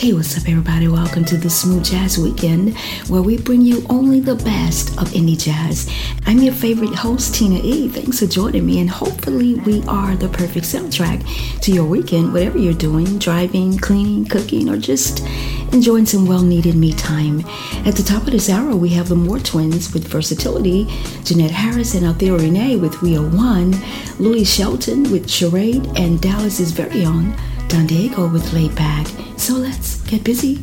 Hey, what's up, everybody? Welcome to the Smooth Jazz Weekend, where we bring you only the best of indie jazz. I'm your favorite host, Tina E. Thanks for joining me, and hopefully, we are the perfect soundtrack to your weekend, whatever you're doing driving, cleaning, cooking, or just enjoying some well needed me time. At the top of this hour, we have the Moore twins with Versatility, Jeanette Harris and Althea Rene with We Are One, Louie Shelton with Charade, and Dallas's very own Don Diego with Laid Back. So let's get busy.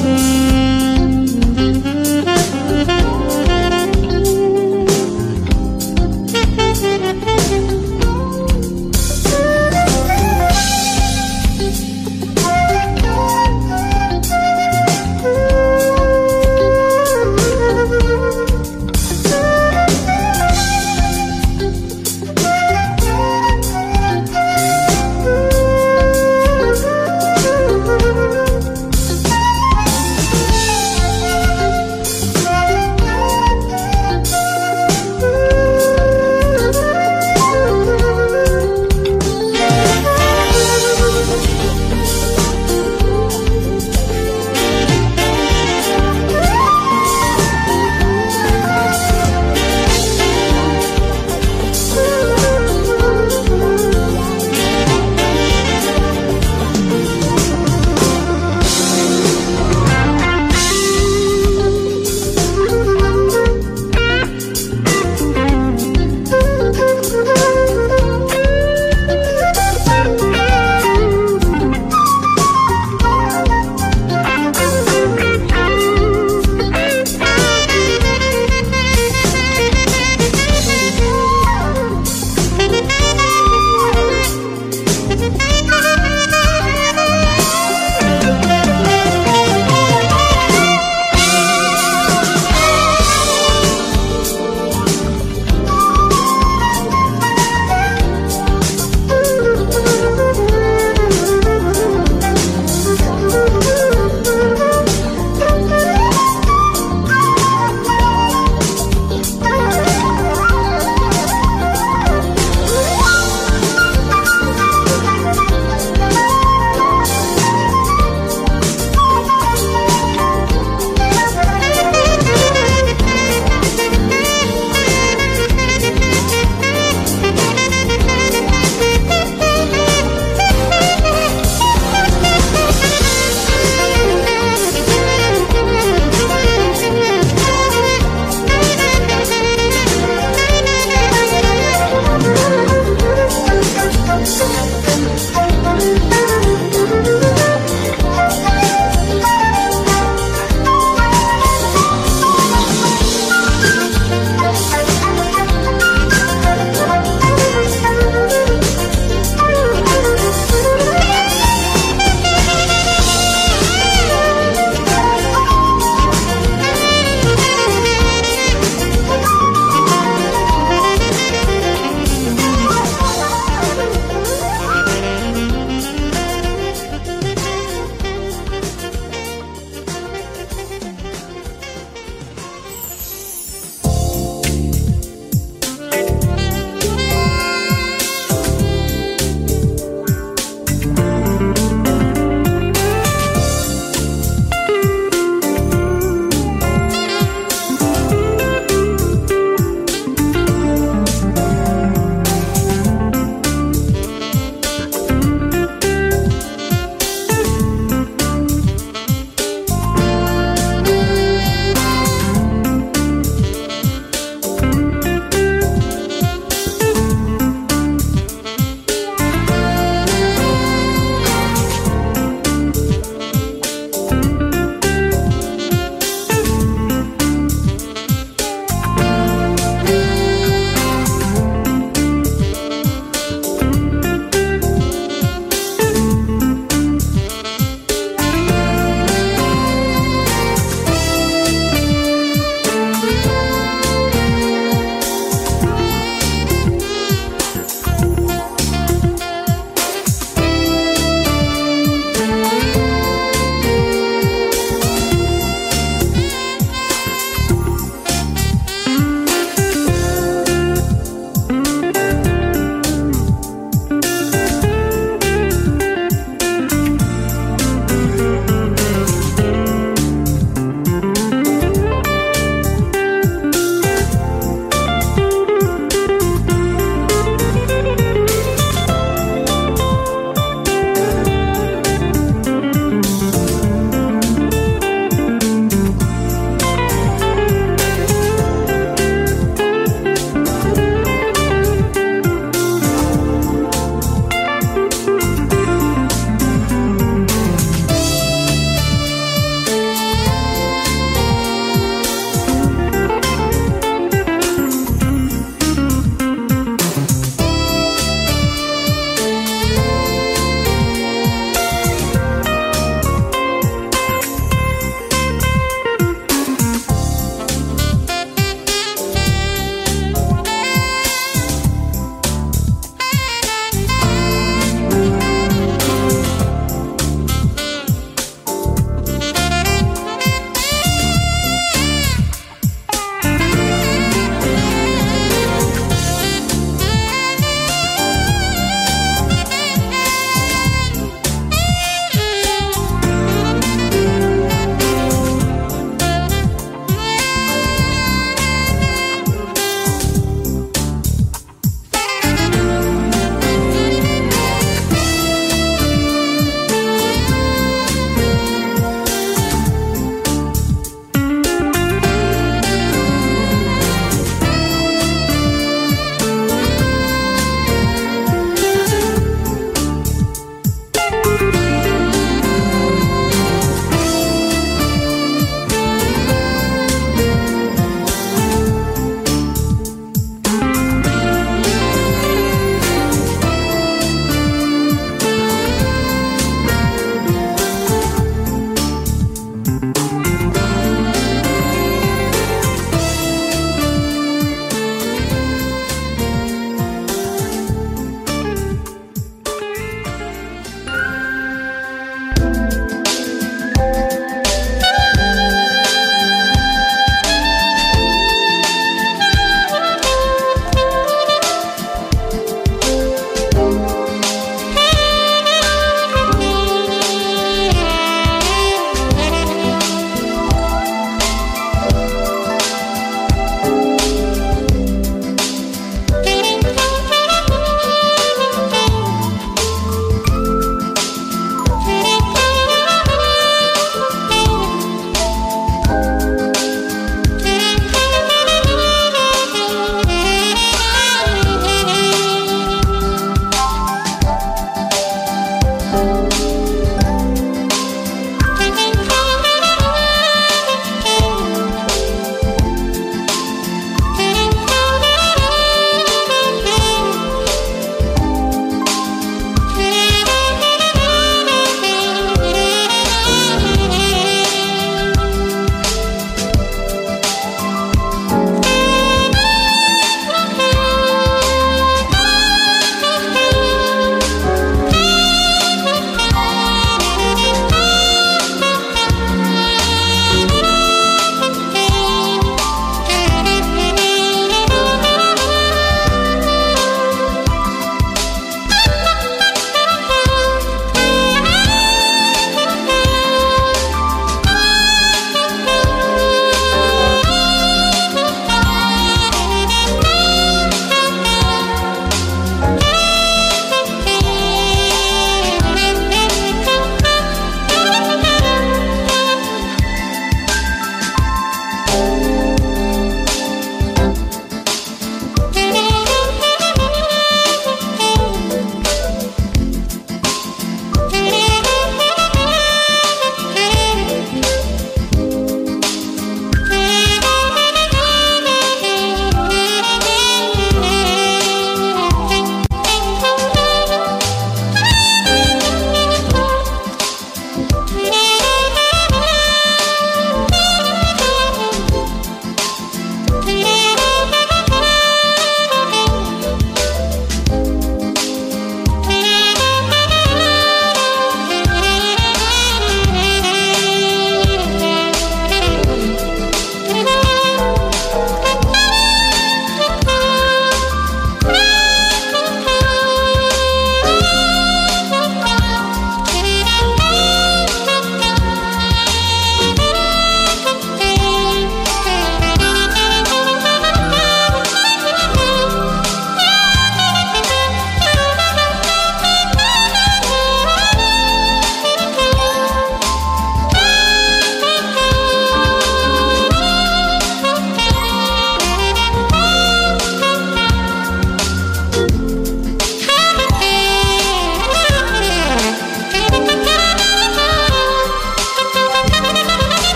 Música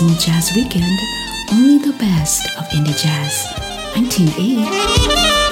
Jazz Weekend, only the best of indie jazz. I'm Tina E.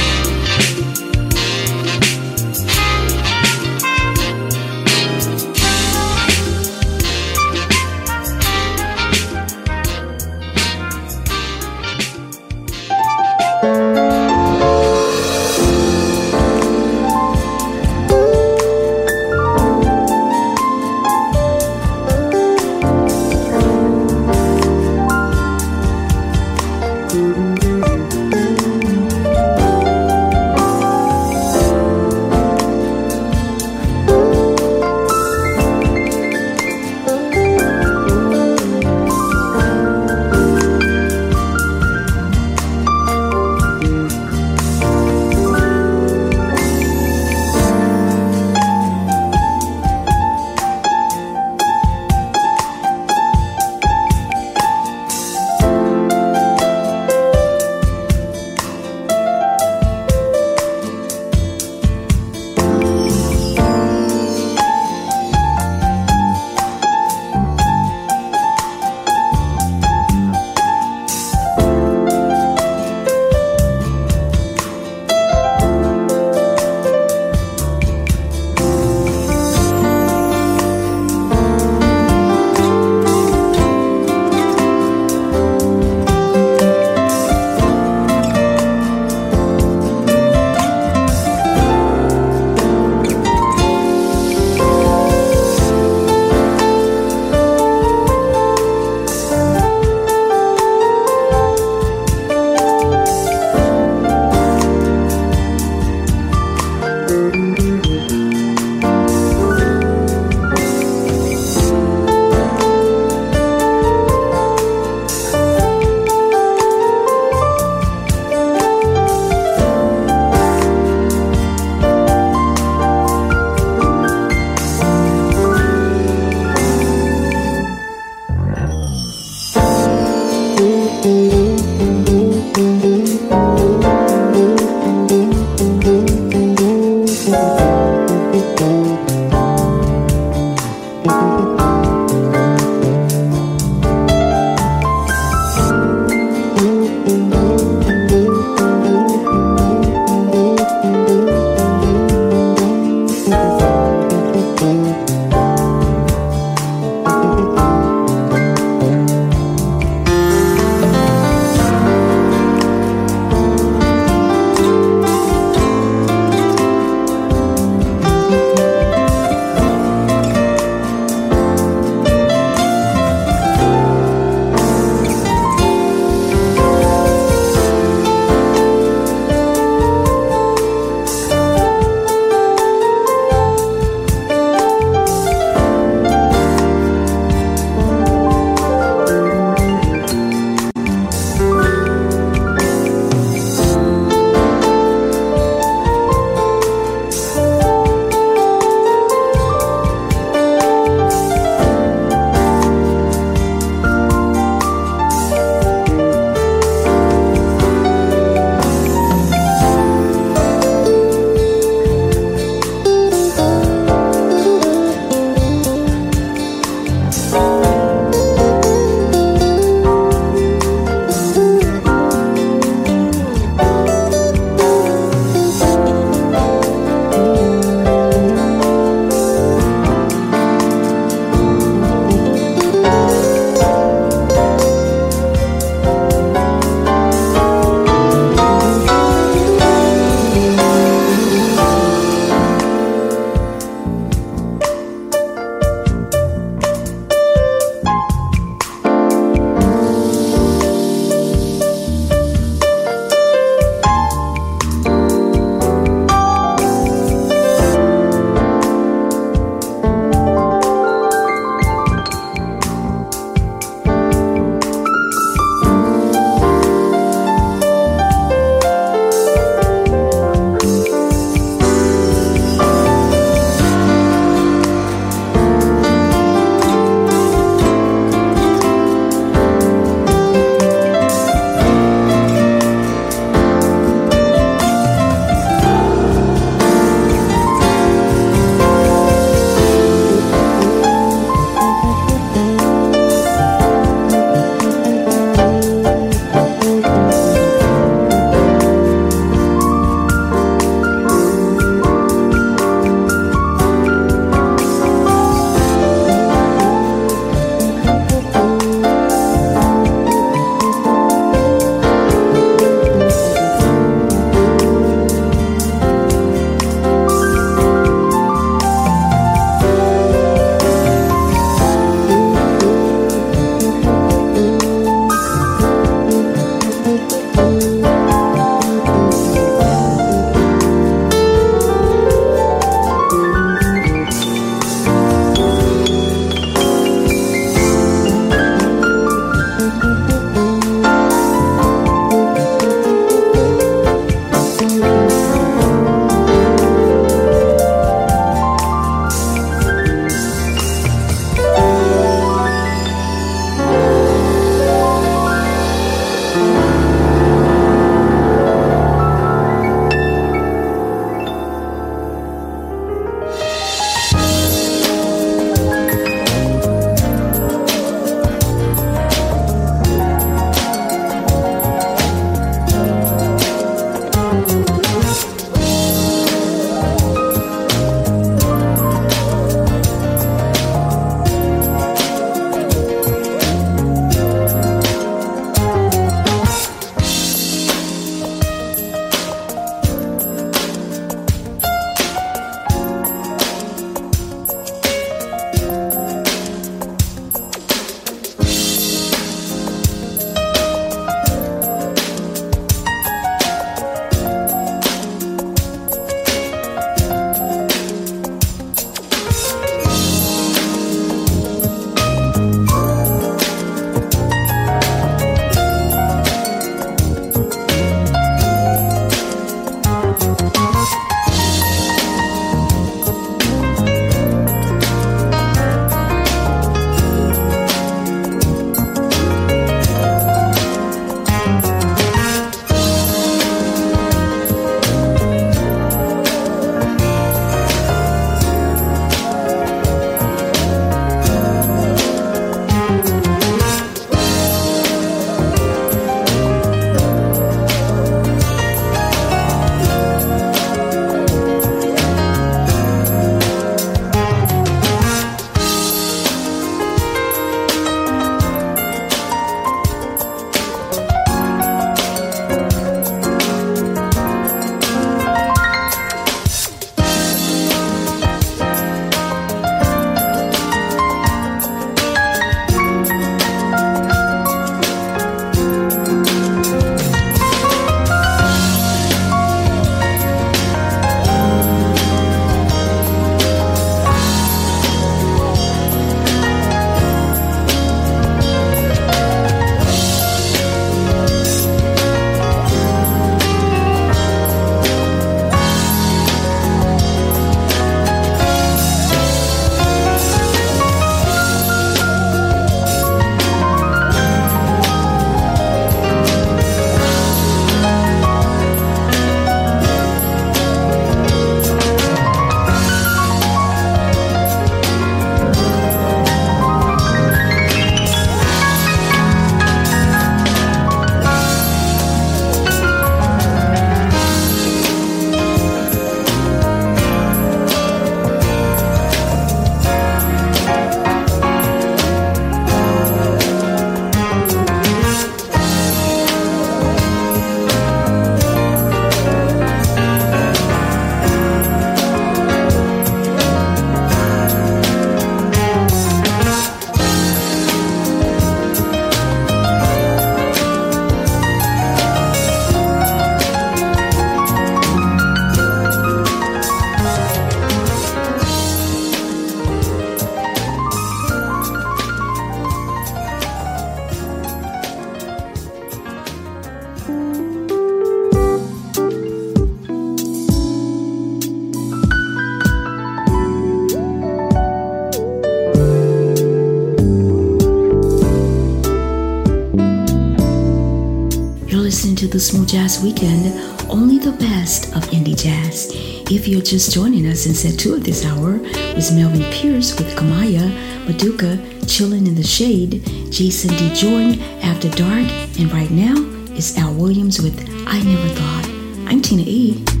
Smooth Jazz Weekend, only the best of indie jazz. If you're just joining us in set two of this hour, was Melvin Pierce with Kamaya, Madoca, Chillin' in the Shade, Jason D. Jordan, After Dark, and right now is Al Williams with I Never Thought. I'm Tina E.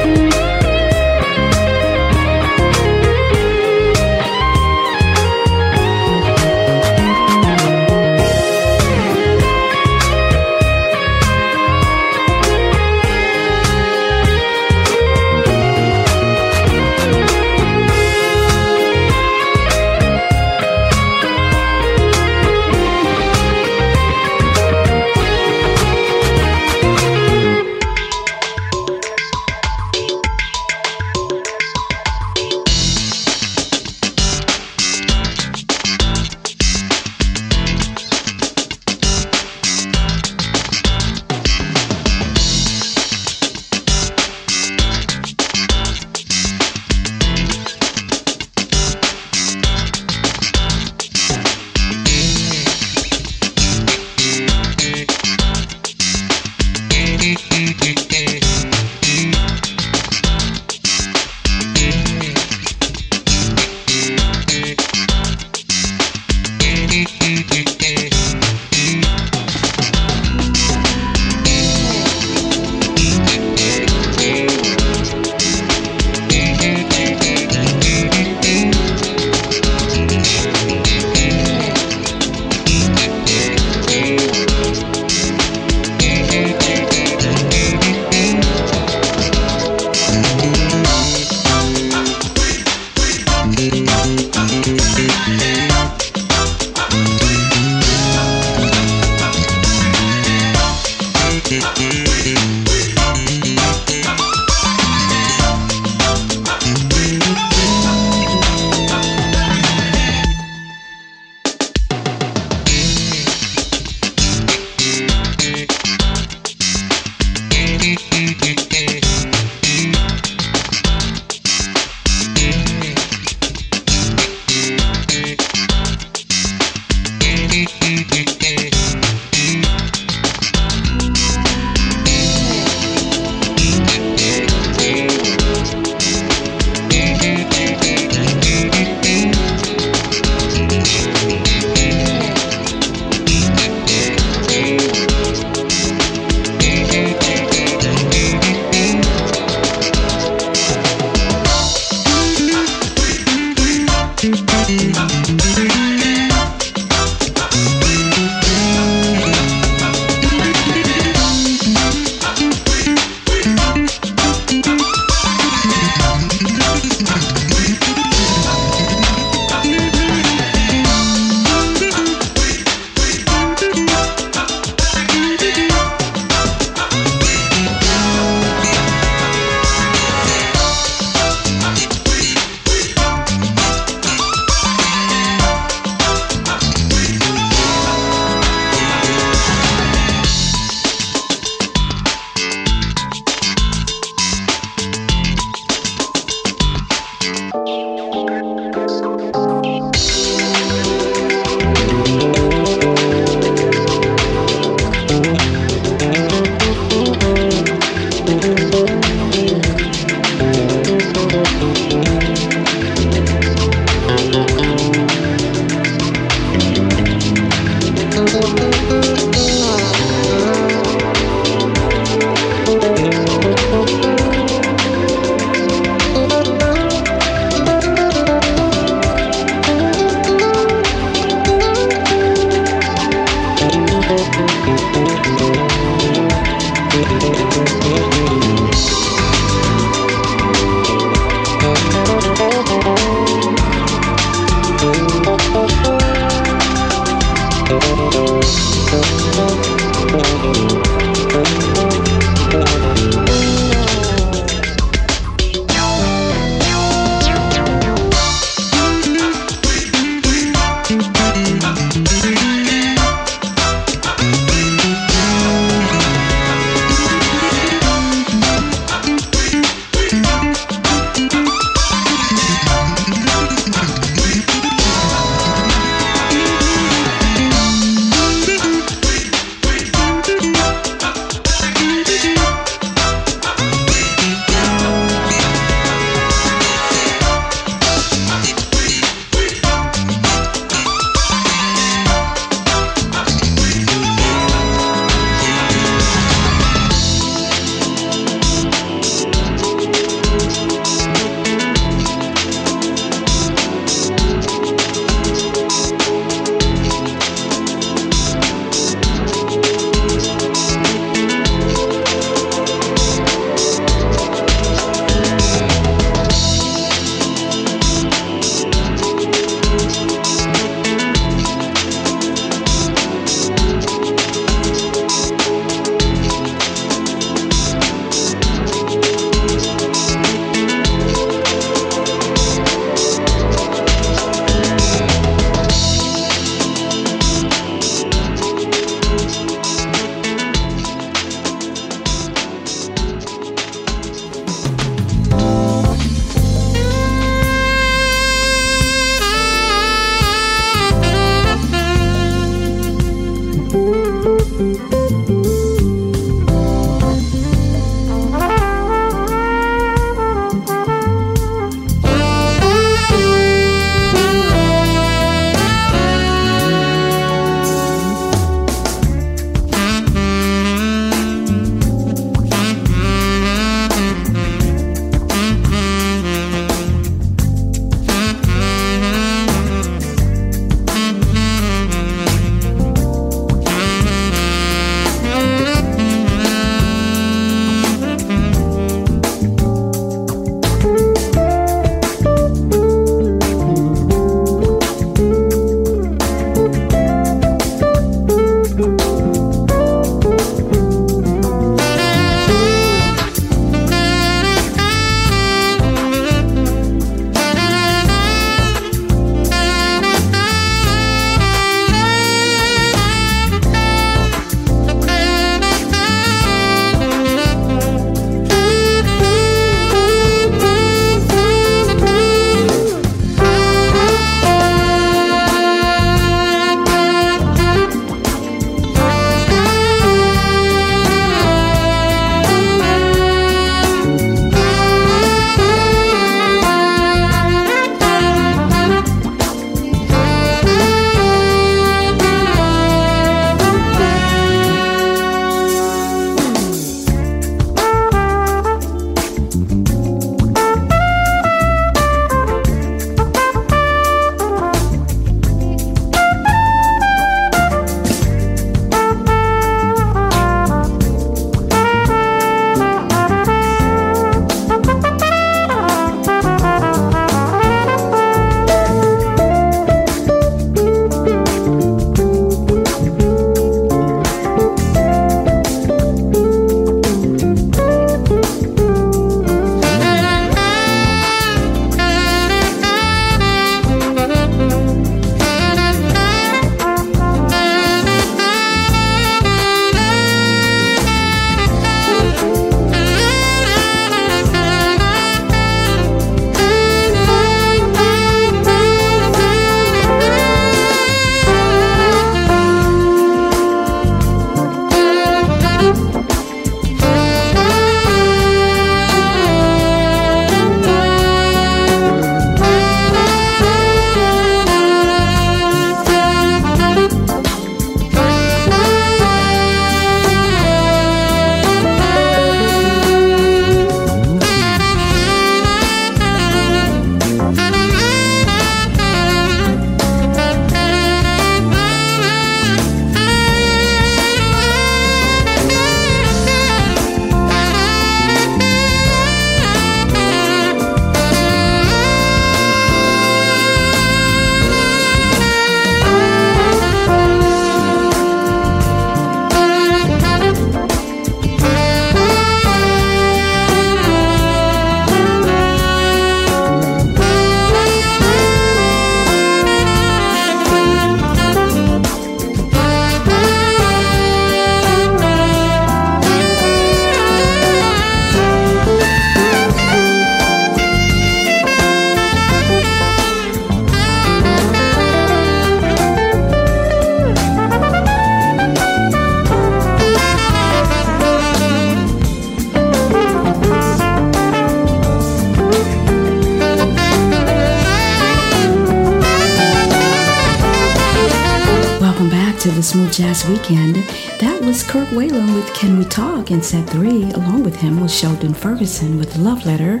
Jazz Weekend. That was Kirk Whalum with Can We Talk in set three. Along with him was Sheldon Ferguson with Love Letter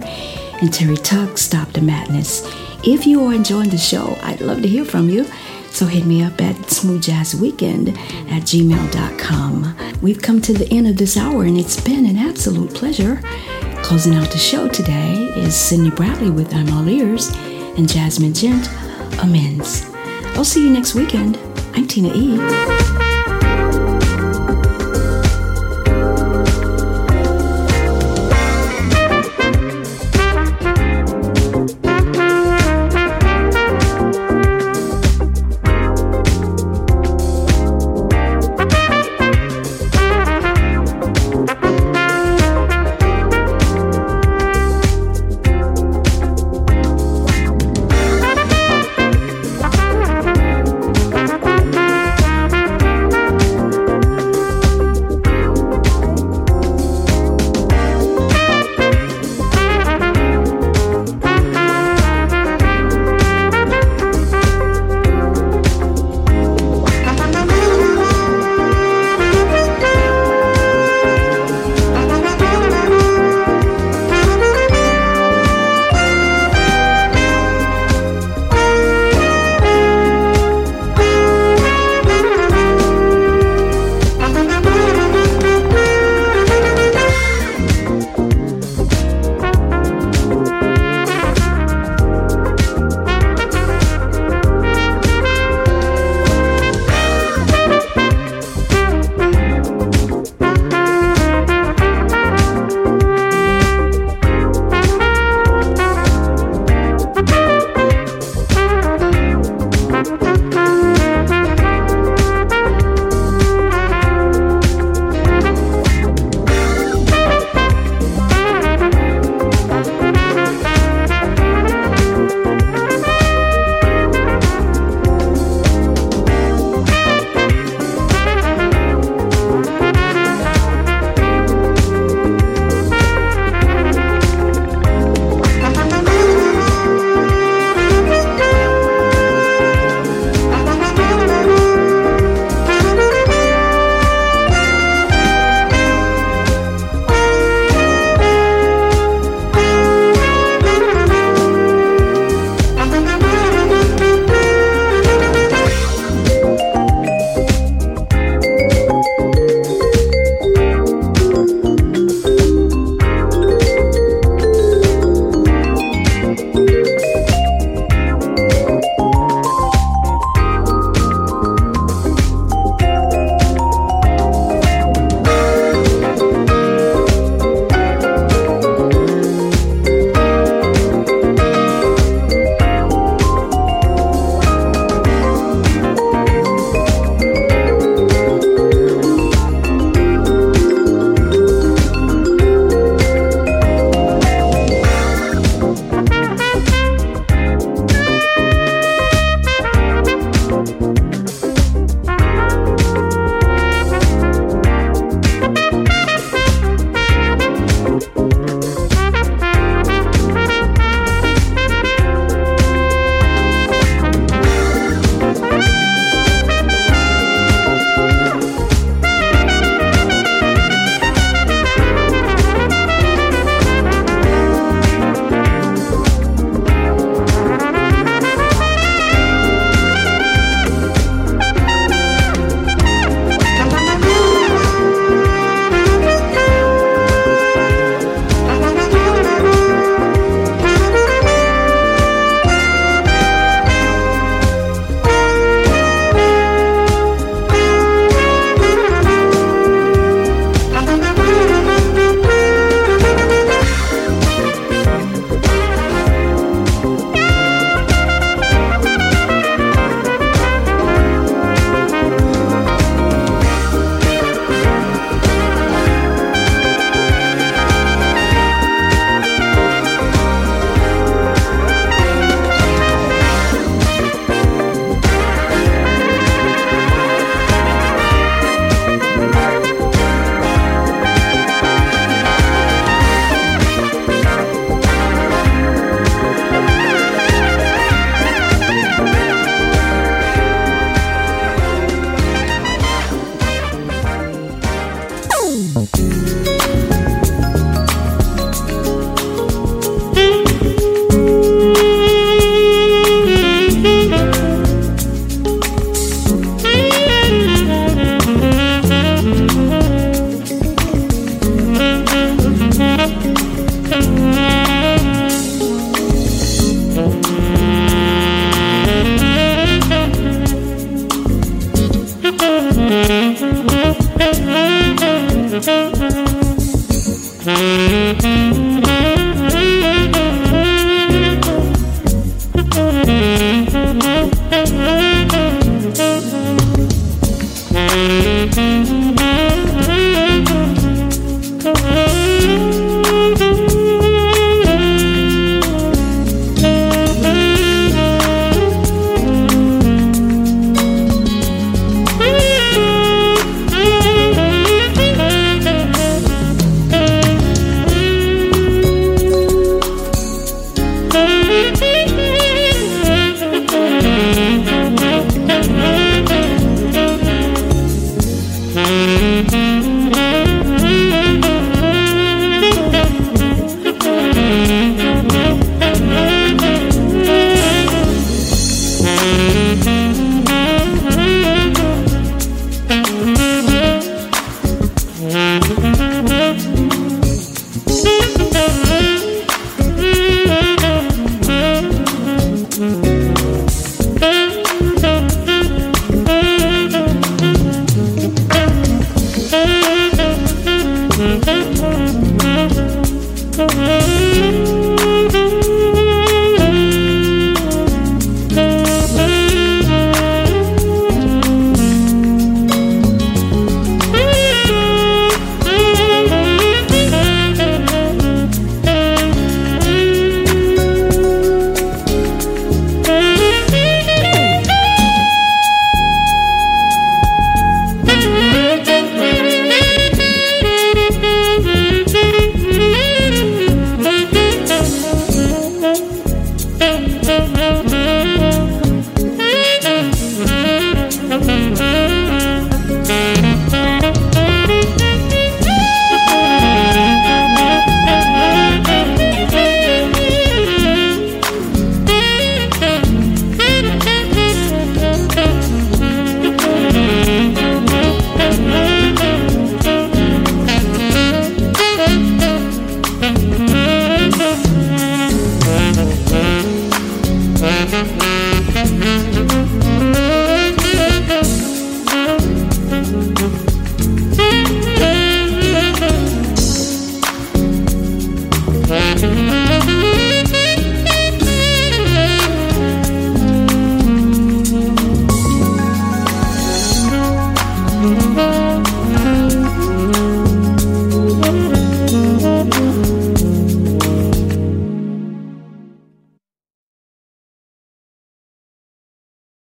and Terry Tuck Stop the Madness. If you are enjoying the show, I'd love to hear from you. So hit me up at smoothjazzweekend at gmail.com. We've come to the end of this hour and it's been an absolute pleasure. Closing out the show today is Cindy Bradley with I'm All Ears and Jazmin Ghent, Amends. I'll see you next weekend. I'm Tina E.